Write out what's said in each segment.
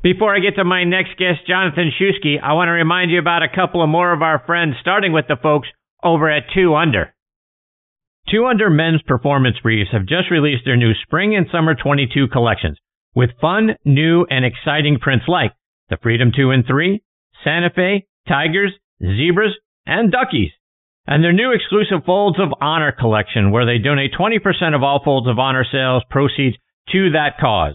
Before I get to my next guest, Jonathan Shuskey, I want to remind you about a couple of more of our friends, starting with the folks over at 2 Under. 2 Under men's performance briefs have just released their new spring and summer 22 collections with fun, new, and exciting prints like the Freedom 2 and 3, Santa Fe, Tigers, Zebras, and Duckies. And their new exclusive Folds of Honor collection, where they donate 20% of all Folds of Honor sales proceeds to that cause.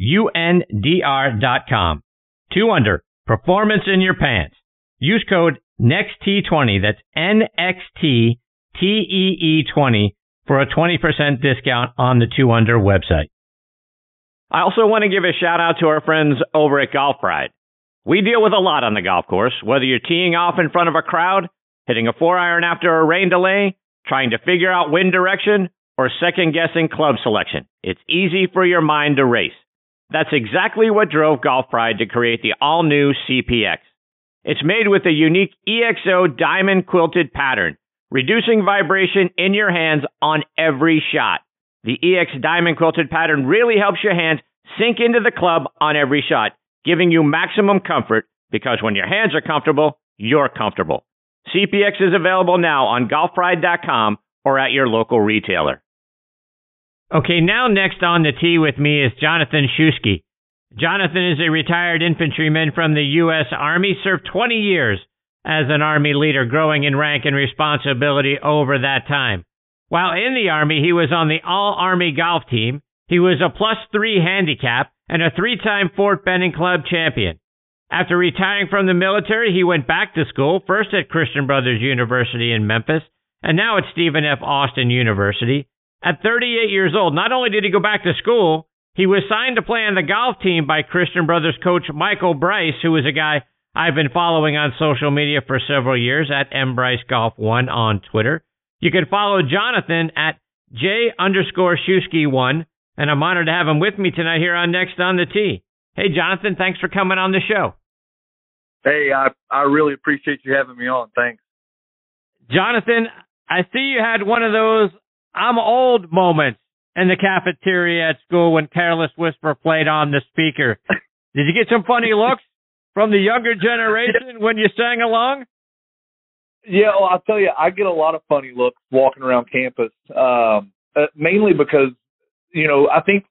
UNDR.com. Two under, performance in your pants. Use code NEXT20, that's N-X-T-T-E-E-20 for a 20% discount on the Two Under website. I also want to give a shout out to our friends over at Golf Pride. We deal with a lot on the golf course, whether you're teeing off in front of a crowd, hitting a four iron after a rain delay, trying to figure out wind direction, or second guessing club selection. It's easy for your mind to race. That's exactly what drove Golf Pride to create the all new CPX. It's made with a unique EXO diamond quilted pattern, reducing vibration in your hands on every shot. The EX diamond quilted pattern really helps your hands sink into the club on every shot, giving you maximum comfort because when your hands are comfortable, you're comfortable. CPX is available now on golfpride.com or at your local retailer. Okay, now next on the tee with me is Jonathan Shuskey. Jonathan is a retired infantryman from the U.S. Army, served 20 years as an Army leader, growing in rank and responsibility over that time. While in the Army, he was on the All Army golf team. He was a plus three handicap and a three time Fort Benning Club champion. After retiring from the military, he went back to school, first at Christian Brothers University in Memphis, and now at Stephen F. Austin University. At 38 years old, not only did he go back to school, he was signed to play on the golf team by Christian Brothers coach Michael Bryce, who is a guy I've been following on social media for several years at mbrycegolf1 on Twitter. You can follow Jonathan at J underscore Shuskey1, and I'm honored to have him with me tonight here on Next on the Tee. Hey, Jonathan, thanks for coming on the show. Hey, I I really appreciate you having me on. Thanks. Jonathan, I see you had one of those I'm old moments in the cafeteria at school when Careless Whisper played on the speaker. Did you get some funny looks from the younger generation when you sang along? Yeah, well, I'll tell you, I get a lot of funny looks walking around campus, um, uh, mainly because, you know, I think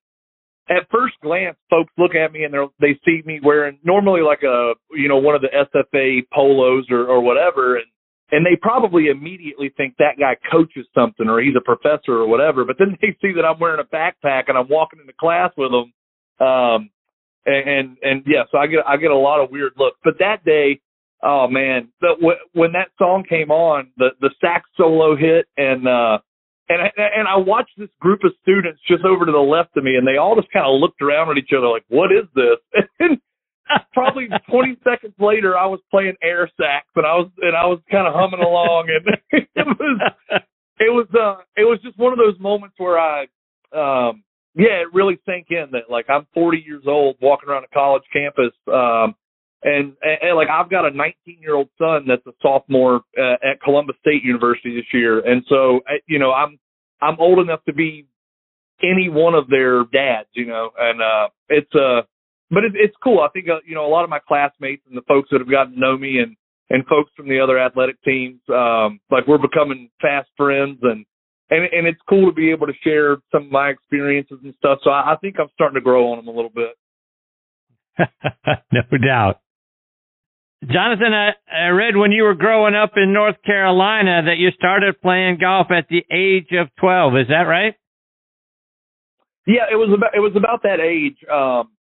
at first glance, folks look at me and they they see me wearing normally like a, you know, one of the SFA polos or, or whatever. And and they probably immediately think that guy coaches something or he's a professor or whatever. But then they see that I'm wearing a backpack and I'm walking into class with them. Um, and, and, and yeah, so I get, I get a lot of weird looks, but that day, oh man, the, when that song came on, the, the sax solo hit and, uh, and I, and I watched this group of students just over to the left of me, and they all just kind of looked around at each other like, "What is this?" And probably 20 seconds later, I was playing air sax and I was and I was kind of humming along, and it was it was uh it was just one of those moments where I um yeah it really sank in that like I'm 40 years old walking around a college campus um and, and, and like I've got a 19 year old son that's a sophomore uh, at Columbus State University this year, and so you know I'm I'm old enough to be any one of their dads, you know, and uh it's uh but it, it's cool. I think uh, you know a lot of my classmates and the folks that have gotten to know me and and folks from the other athletic teams, um, like we're becoming fast friends and and and it's cool to be able to share some of my experiences and stuff. So I, I think I'm starting to grow on them a little bit. no doubt. Jonathan, I, I read when you were growing up in North Carolina that you started playing golf at the age of 12. Is that right? Yeah, it was about it was about that age. Um,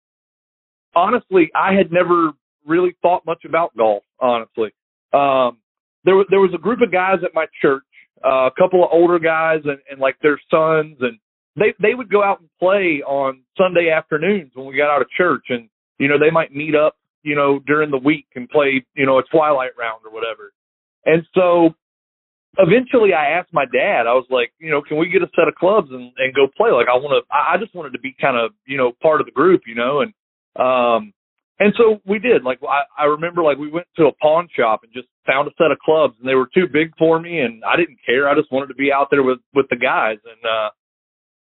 honestly, I had never really thought much about golf. Honestly, um, there was there was a group of guys at my church, uh, a couple of older guys and, and like their sons, and they they would go out and play on Sunday afternoons when we got out of church, and you know they might meet up you know, during the week and play, you know, a twilight round or whatever. And so eventually I asked my dad, I was like, you know, can we get a set of clubs and, and go play? Like I want to, I just wanted to be kind of, you know, part of the group, you know, and, um, and so we did. Like I, I remember, like we went to a pawn shop and just found a set of clubs, and they were too big for me, and I didn't care. I just wanted to be out there with with the guys, and uh,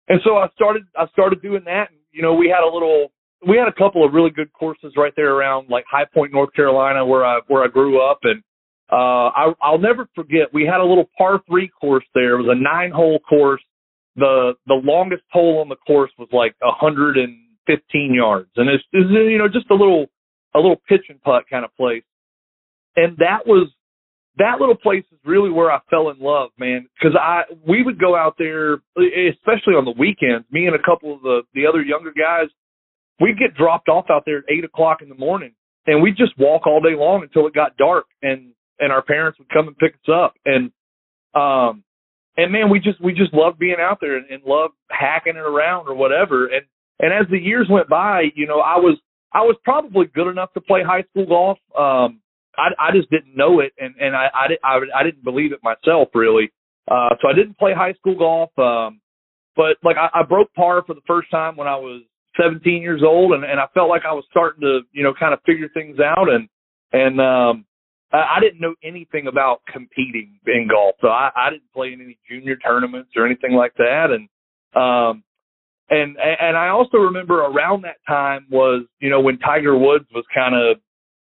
and so I started I started doing that. And, you know, we had a little, we had a couple of really good courses right there around like High Point, North Carolina, where I where I grew up, and uh, I, I'll never forget. We had a little par three course there. It was a nine hole course. The the longest hole on the course was like a hundred and 15 yards, and it's, it's you know just a little a little pitch and putt kind of place. And that was that little place is really where I fell in love, man. Because I we would go out there, especially on the weekends. Me and a couple of the the other younger guys, we'd get dropped off out there at eight o'clock in the morning, and we'd just walk all day long until it got dark, and and our parents would come and pick us up, and um, and man, we just we just loved being out there and, and loved hacking it around or whatever, and and as the years went by, you know, I was I was probably good enough to play high school golf. Um, I, I just didn't know it, and and I I, I, I didn't believe it myself really. Uh, so I didn't play high school golf. Um, but like I, I broke par for the first time when I was 17 years old, and and I felt like I was starting to you know kind of figure things out, and and um, I, I didn't know anything about competing in golf, so I, I didn't play in any junior tournaments or anything like that, and um, and and I also remember around that time was you know when Tiger Woods was kind of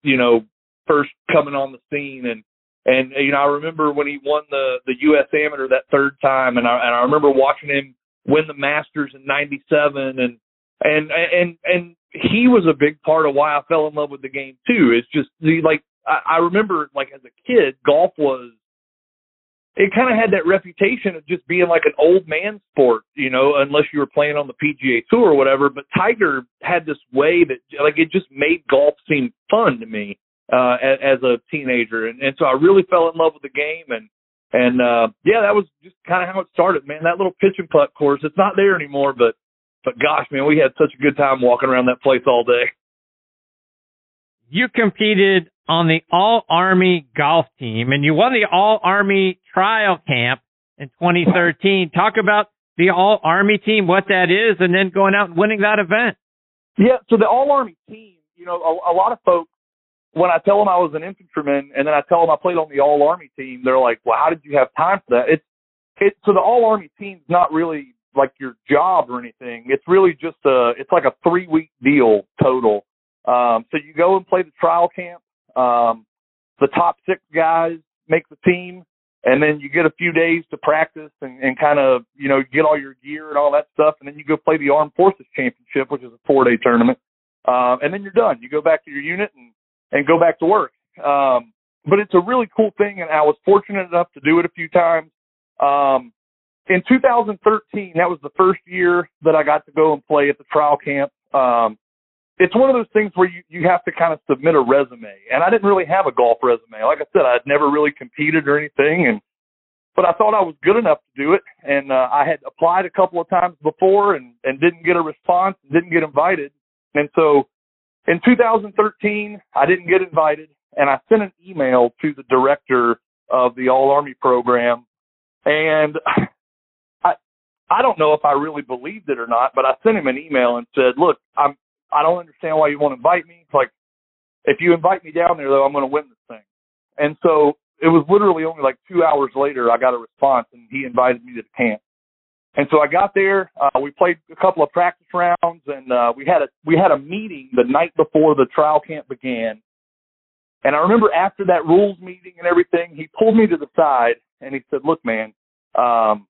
you know first coming on the scene and and you know I remember when he won the the U.S. Amateur that third time and I and I remember watching him win the Masters in '97 and and and and he was a big part of why I fell in love with the game too. It's just like I, I remember like as a kid golf was it kind of had that reputation of just being like an old man sport, you know, unless you were playing on the PGA Tour or whatever. But Tiger had this way that, like, it just made golf seem fun to me uh, as, a teenager, and, and so I really fell in love with the game. And and uh, yeah, that was just kind of how it started, man. That little pitch and putt course, it's not there anymore, but but gosh, man, we had such a good time walking around that place all day. You competed on the All Army golf team, and you won the All Army trial camp in 2013. Talk about the All Army team, what that is, and then going out and winning that event. Yeah, so the All Army team, you know, a, a lot of folks, when I tell them I was an infantryman, and then I tell them I played on the All Army team, they're like, "Well, how did you have time for that?" It's it so the All Army team's not really like your job or anything. It's really just a it's like a three week deal total. Um, so you go and play the trial camp. Um, the top six guys make the team, and then you get a few days to practice and, and kind of you know get all your gear and all that stuff, and then you go play the Armed Forces Championship, which is a four day tournament, uh, and then you're done. You go back to your unit and and go back to work. Um, but it's a really cool thing, and I was fortunate enough to do it a few times. Um, in 2013, that was the first year that I got to go and play at the trial camp. Um, it's one of those things where you, you have to kind of submit a resume. And I didn't really have a golf resume. Like I said, I'd never really competed or anything. And, but I thought I was good enough to do it. And, uh, I had applied a couple of times before and, and didn't get a response didn't get invited. And so in 2013, I didn't get invited and I sent an email to the director of the All Army program. And I, I don't know if I really believed it or not, but I sent him an email and said, look, I'm, I don't understand why you want to invite me. It's like, if you invite me down there, though, I'm going to win this thing. And so it was literally only like two hours later I got a response, and he invited me to the camp. And so I got there. Uh, we played a couple of practice rounds, and uh, we had a we had a meeting the night before the trial camp began. And I remember after that rules meeting and everything, he pulled me to the side and he said, "Look, man, um,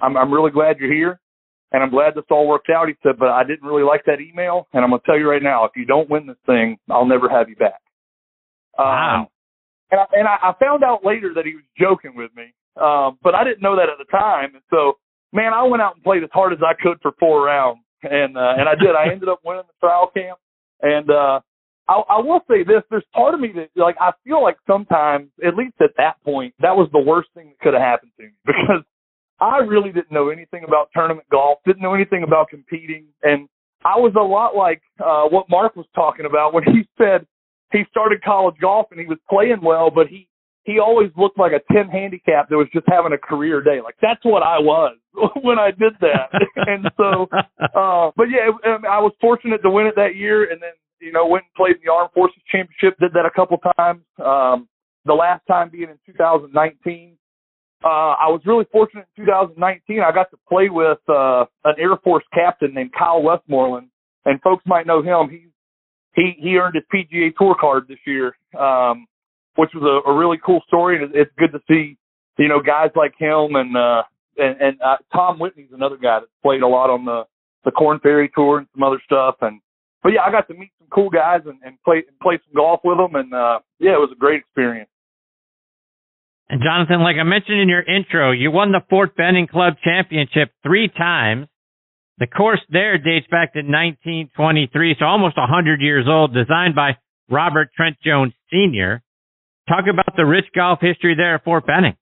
I'm I'm really glad you're here and I'm glad this all worked out. He said, but I didn't really like that email, and I'm going to tell you right now, if you don't win this thing, I'll never have you back. Wow. Um, and I, and I found out later that he was joking with me, um, but I didn't know that at the time. And so, man, I went out and played as hard as I could for four rounds, and uh, and I did. I ended up winning the trial camp, and uh, I, I will say this: there's part of me that like I feel like sometimes, at least at that point, that was the worst thing that could have happened to me because I really didn't know anything about tournament golf, didn't know anything about competing, and I was a lot like uh, what Mark was talking about when he said, he started college golf and he was playing well, but he he always looked like a 10 handicap that was just having a career day. Like that's what I was when I did that. and so, uh, but yeah, I was fortunate to win it that year and then, you know, went and played in the Armed Forces Championship, did that a couple times. Um, the last time being in 2019. Uh, I was really fortunate in 2019. I got to play with, uh, an Air Force captain named Kyle Westmoreland and folks might know him. He's, he, he earned his PGA tour card this year. Um, which was a, a really cool story. And it's good to see, you know, guys like him and, uh, and, and uh, Tom Whitney's another guy that played a lot on the, the Korn Ferry Tour and some other stuff. And, but yeah, I got to meet some cool guys and, and play, and play some golf with them. And, uh, yeah, it was a great experience. And Jonathan, like I mentioned in your intro, you won the Fort Benning Club Championship three times. The course there dates back to 1923, so almost 100 years old, designed by Robert Trent Jones Sr. Talk about the rich golf history there at Fort Benning.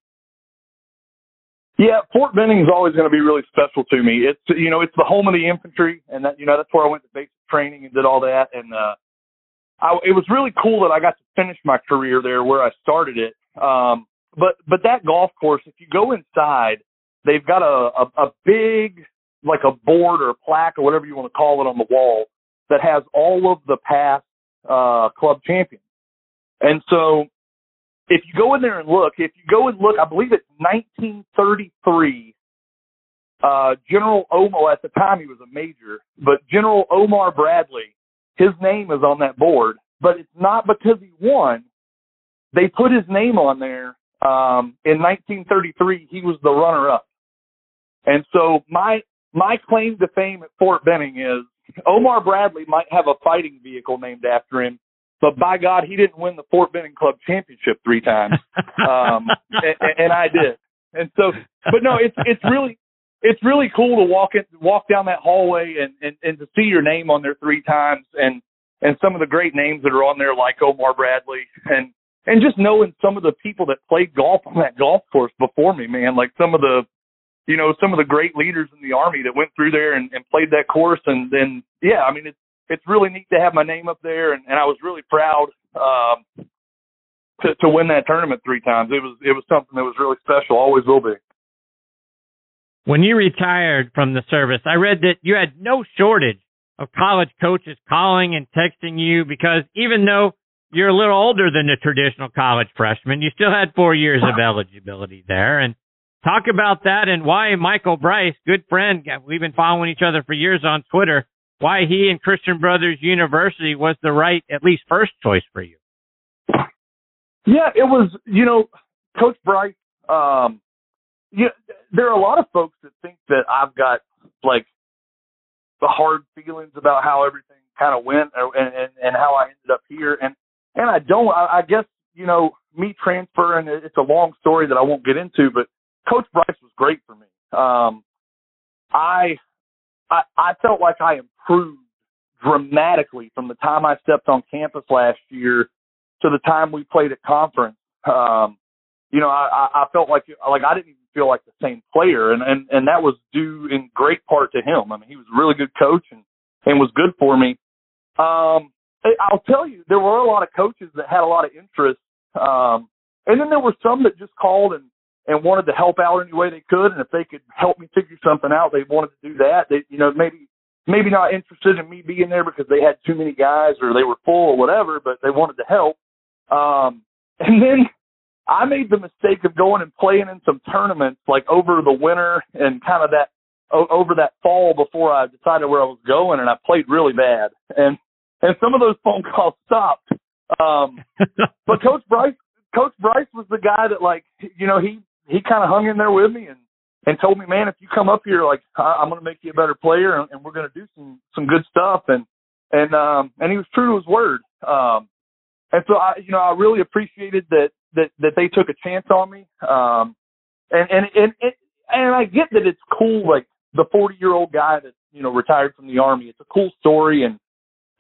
Yeah, Fort Benning is always going to be really special to me. It's you know it's the home of the infantry, and that you know that's where I went to basic training and did all that. And uh, I, it was really cool that I got to finish my career there where I started it. Um, but but that golf course, if you go inside, they've got a, a a big like a board or a plaque or whatever you want to call it on the wall that has all of the past uh, club champions. And so if you go in there and look, if you go and look, I believe it's 1933. Uh, General Omar, at the time he was a major, but General Omar Bradley, his name is on that board, but it's not because he won. They put his name on there. Um, in 1933, he was the runner up. And so my, my claim to fame at Fort Benning is Omar Bradley might have a fighting vehicle named after him, but by God, he didn't win the Fort Benning Club championship three times, um, and, and I did. And so, but no, it's it's really it's really cool to walk in walk down that hallway and, and and to see your name on there three times and and some of the great names that are on there like Omar Bradley and and just knowing some of the people that played golf on that golf course before me, man, like some of the you know some of the great leaders in the army that went through there and, and played that course and then yeah, I mean it's it's really neat to have my name up there, and, and I was really proud um, to to win that tournament three times. It was it was something that was really special. Always will be. When you retired from the service, I read that you had no shortage of college coaches calling and texting you because even though you're a little older than the traditional college freshman, you still had four years of eligibility there. And talk about that and why Michael Bryce, good friend, we've been following each other for years on Twitter, why he and Christian Brothers University was the right, at least first choice for you. Yeah, it was, you know, Coach Bryce, um, yeah, there are a lot of folks that think that I've got like the hard feelings about how everything kind of went and, and, and how I ended up here. And, and I don't, I, I guess, you know, me transferring, it's a long story that I won't get into, but Coach Bryce was great for me. Um, I, I, I felt like I improved dramatically from the time I stepped on campus last year to the time we played at conference. Um, you know, I, I felt like like I didn't even feel like the same player, and and and that was due in great part to him. I mean, he was a really good coach and and was good for me. Um, I'll tell you, there were a lot of coaches that had a lot of interest, um, and then there were some that just called and and wanted to help out any way they could, and if they could help me figure something out, they wanted to do that. They, you know, maybe maybe not interested in me being there because they had too many guys or they were full or whatever, but they wanted to help. Um, and then I made the mistake of going and playing in some tournaments like over the winter and kind of that over that fall before I decided where I was going, and I played really bad. And and some of those phone calls stopped. Um, but Coach Bryce, Coach Bryce was the guy that like you know he he kind of hung in there with me and and told me, man, if you come up here, like I, am going to make you a better player, and, and we're going to do some some good stuff. And and um and he was true to his word. Um, and so I, you know, I really appreciated that that that they took a chance on me. Um, and and and and, and I get that it's cool, like the 40 year old guy that you know retired from the army. It's a cool story, and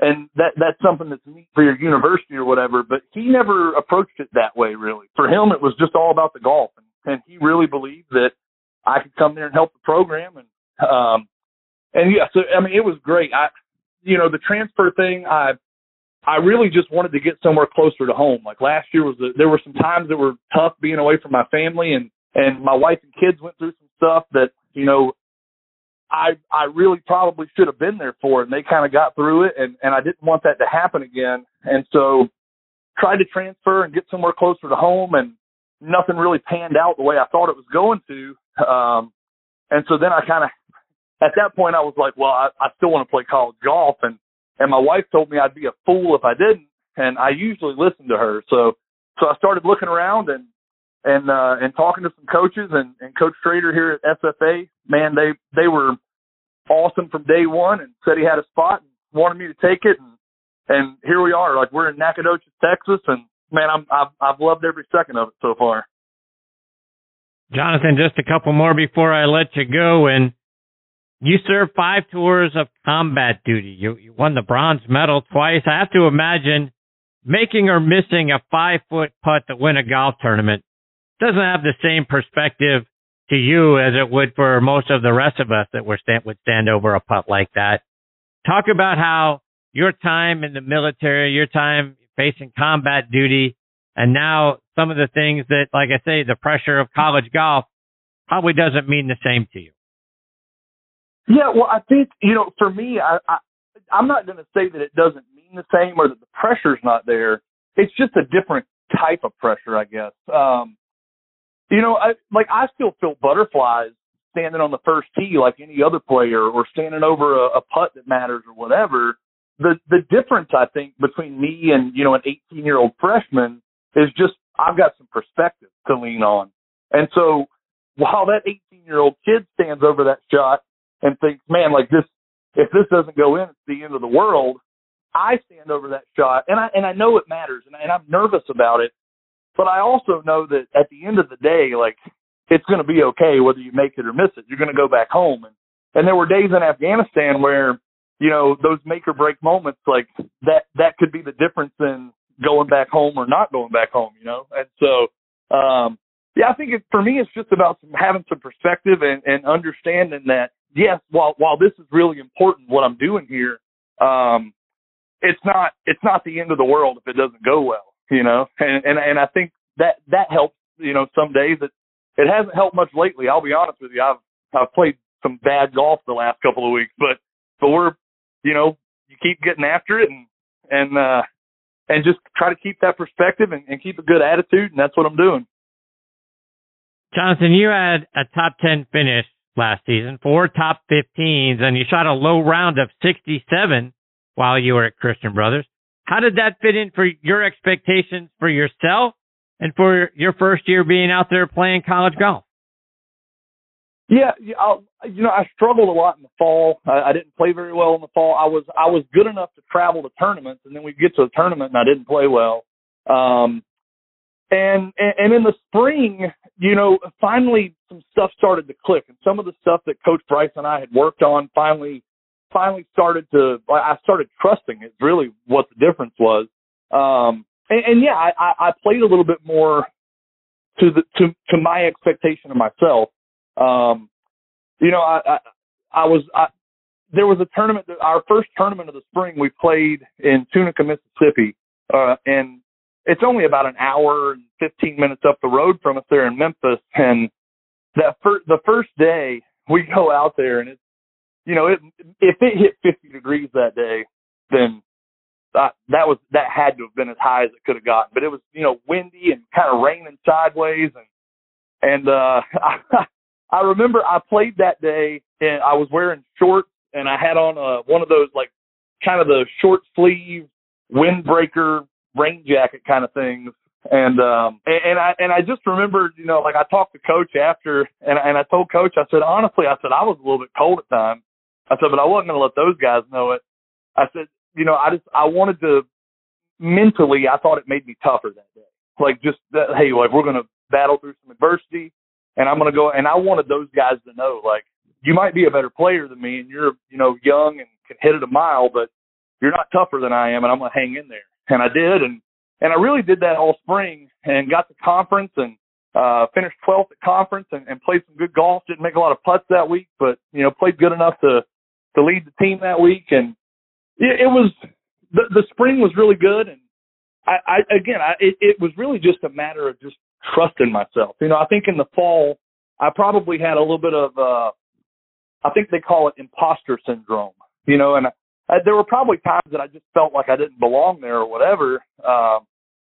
and that that's something that's neat for your university or whatever. But he never approached it that way, really. For him, it was just all about the golf, and, and he really believed that I could come there and help the program and um and yeah, so I mean it was great. I you know, the transfer thing I I really just wanted to get somewhere closer to home. Like last year was, a, there were some times that were tough being away from my family and, and my wife and kids went through some stuff that, you know, I, I really probably should have been there for it. and they kind of got through it and, and I didn't want that to happen again. And so tried to transfer and get somewhere closer to home and nothing really panned out the way I thought it was going to. Um, and so then I kind of, at that point I was like, well, I, I still want to play college golf and, and my wife told me I'd be a fool if I didn't. And I usually listen to her. So, so I started looking around and, and, uh, and talking to some coaches and, and coach Trader here at SFA, man, they, they were awesome from day one and said he had a spot and wanted me to take it. And, and here we are. Like we're in Nacogdoches, Texas, and man, I'm I've, I've loved every second of it so far. Jonathan, just a couple more before I let you go. And you served five tours of combat duty. You, you won the bronze medal twice. I have to imagine making or missing a five foot putt to win a golf tournament doesn't have the same perspective to you as it would for most of the rest of us that were stand, would stand over a putt like that. Talk about how your time in the military, your time facing combat duty, and now some of the things that, like I say, the pressure of college golf probably doesn't mean the same to you. Yeah, well, I think you know, for me, I, I I'm not going to say that it doesn't mean the same or that the pressure's not there. It's just a different type of pressure, I guess. Um, you know, I, like I still feel butterflies standing on the first tee like any other player, or standing over a, a putt that matters or whatever the the difference I think between me and you know an 18 year old freshman is just I've got some perspective to lean on, and so while that 18 year old kid stands over that shot and thinks, man, like this, if this doesn't go in, it's the end of the world. I stand over that shot, and I and I know it matters, and, and I'm nervous about it, but I also know that at the end of the day, like it's going to be okay whether you make it or miss it. You're going to go back home, and and there were days in Afghanistan where you know, those make or break moments, like that, that could be the difference in going back home or not going back home, you know? And so, um, yeah, I think it, for me, it's just about some, having some perspective and, and understanding that, yes, while, while this is really important, what I'm doing here, um, it's not, it's not the end of the world if it doesn't go well, you know? And, and, and I think that, that helps, you know, some days it, it hasn't helped much lately. I'll be honest with you. I've, I've played some bad golf the last couple of weeks, but, but we're you know, you keep getting after it and and uh and just try to keep that perspective and, and keep a good attitude and that's what I'm doing. Jonathan, you had a top ten finish last season, four top fifteens, and you shot a low round of sixty seven while you were at Christian Brothers. How did that fit in for your expectations for yourself and for your first year being out there playing college golf? Yeah, I'll, you know, I struggled a lot in the fall. I, I didn't play very well in the fall. I was I was good enough to travel to tournaments, and then we get to a tournament and I didn't play well. Um, and, and and in the spring, you know, finally some stuff started to click, and some of the stuff that Coach Bryce and I had worked on finally finally started to. I started trusting. It's really what the difference was. Um, and, and yeah, I, I played a little bit more to the to to my expectation of myself. Um, you know, I, I, I was, I, there was a tournament that our first tournament of the spring we played in Tunica, Mississippi, uh, and it's only about an hour and 15 minutes up the road from us there in Memphis. And that first, the first day we go out there and it's, you know, it, if it hit 50 degrees that day, then that, that was, that had to have been as high as it could have gotten, but it was, you know, windy and kind of raining sideways and, and, uh, I remember I played that day and I was wearing shorts and I had on a, one of those like kind of the short sleeve windbreaker rain jacket kind of things. And um and, and I and I just remembered, you know, like I talked to coach after and and I told coach I said honestly I said I was a little bit cold at times. I said but I wasn't going to let those guys know it. I said, you know, I just I wanted to mentally I thought it made me tougher that day. Like just that, hey, like we're going to battle through some adversity and I'm going to go. And I wanted those guys to know, like, you might be a better player than me, and you're, you know, young and can hit it a mile, but you're not tougher than I am, and I'm going to hang in there. And I did, and and I really did that all spring, and got to conference and uh finished 12th at conference and, and played some good golf. Didn't make a lot of putts that week, but you know, played good enough to to lead the team that week, and it, it was the the spring was really good, and I, I again, I, it, it was really just a matter of just trusting myself. You know, I think in the fall, I probably had a little bit of, uh, I think they call it imposter syndrome. You know, and I, there were probably times that I just felt like I didn't belong there or whatever. Um,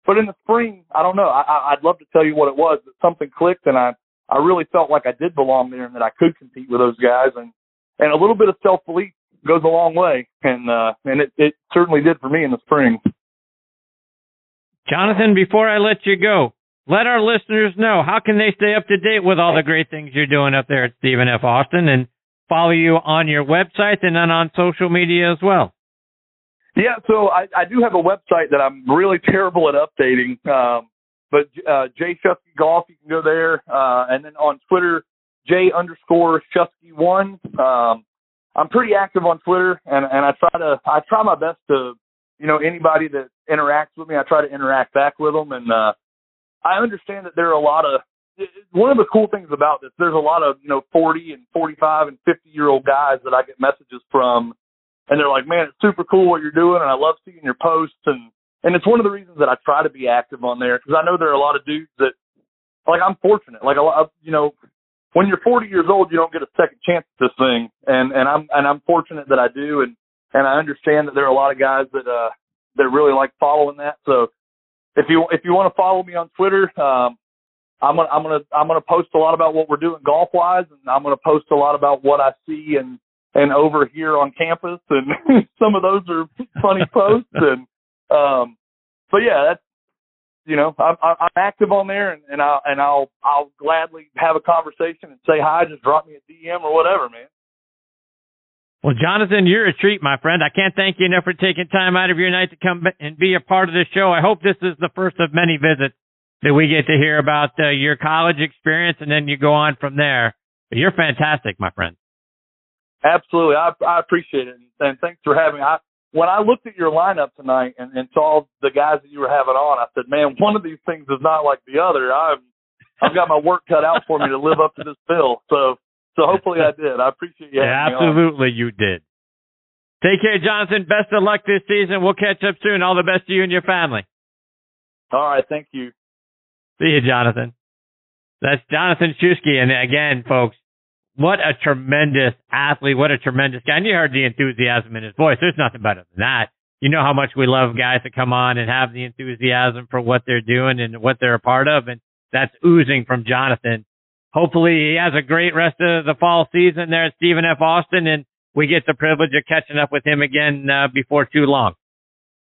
but in the spring, I don't know. I, I'd love to tell you what it was, but something clicked, and I I really felt like I did belong there and that I could compete with those guys, and and a little bit of self belief goes a long way, and uh, and it it certainly did for me in the spring. Jonathan, before I let you go, let our listeners know how can they stay up to date with all the great things you're doing up there at Stephen F. Austin and follow you on your website and then on social media as well. Yeah, so I, I do have a website that I'm really terrible at updating. Um, but uh, Jay Shuskey Golf, you can go there, uh, and then on Twitter, J underscore Shuskey one. Um, I'm pretty active on Twitter, and and I try to I try my best to, you know, anybody that interacts with me, I try to interact back with them, and uh, I understand that there are a lot of one of the cool things about this. There's a lot of you know 40 and 45 and 50 year old guys that I get messages from, and they're like, man, it's super cool what you're doing, and I love seeing your posts and and it's one of the reasons that I try to be active on there because I know there are a lot of dudes that, like, I'm fortunate. Like, a lot, of, you know, when you're 40 years old, you don't get a second chance at this thing, and and I'm and I'm fortunate that I do, and and I understand that there are a lot of guys that uh that really like following that. So if you if you want to follow me on Twitter, um, I'm gonna I'm gonna I'm gonna post a lot about what we're doing golf wise, and I'm gonna post a lot about what I see and and over here on campus, and some of those are funny posts, and um, so yeah, that's you know I'm, I'm active on there, and, and I'll and I'll I'll gladly have a conversation and say hi. Just drop me a DM or whatever, man. Well, Jonathan, you're a treat, my friend. I can't thank you enough for taking time out of your night to come and be a part of this show. I hope this is the first of many visits that we get to hear about uh, your college experience, and then you go on from there. But you're fantastic, my friend. Absolutely, I, I appreciate it, and thanks for having. me. I when I looked at your lineup tonight and, and saw the guys that you were having on, I said, "Man, one of these things is not like the other." I've I've got my work cut out for me to live up to this bill. So so hopefully I did. I appreciate you. Yeah, absolutely, you did. Take care, Johnson. Best of luck this season. We'll catch up soon. All the best to you and your family. All right, thank you. See you, Jonathan. That's Jonathan Shuskey. And again, folks, what a tremendous athlete. What a tremendous guy. And you heard the enthusiasm in his voice. There's nothing better than that. You know how much we love guys that come on and have the enthusiasm for what they're doing and what they're a part of. And that's oozing from Jonathan. Hopefully he has a great rest of the fall season there at Stephen F. Austin and we get the privilege of catching up with him again uh, before too long.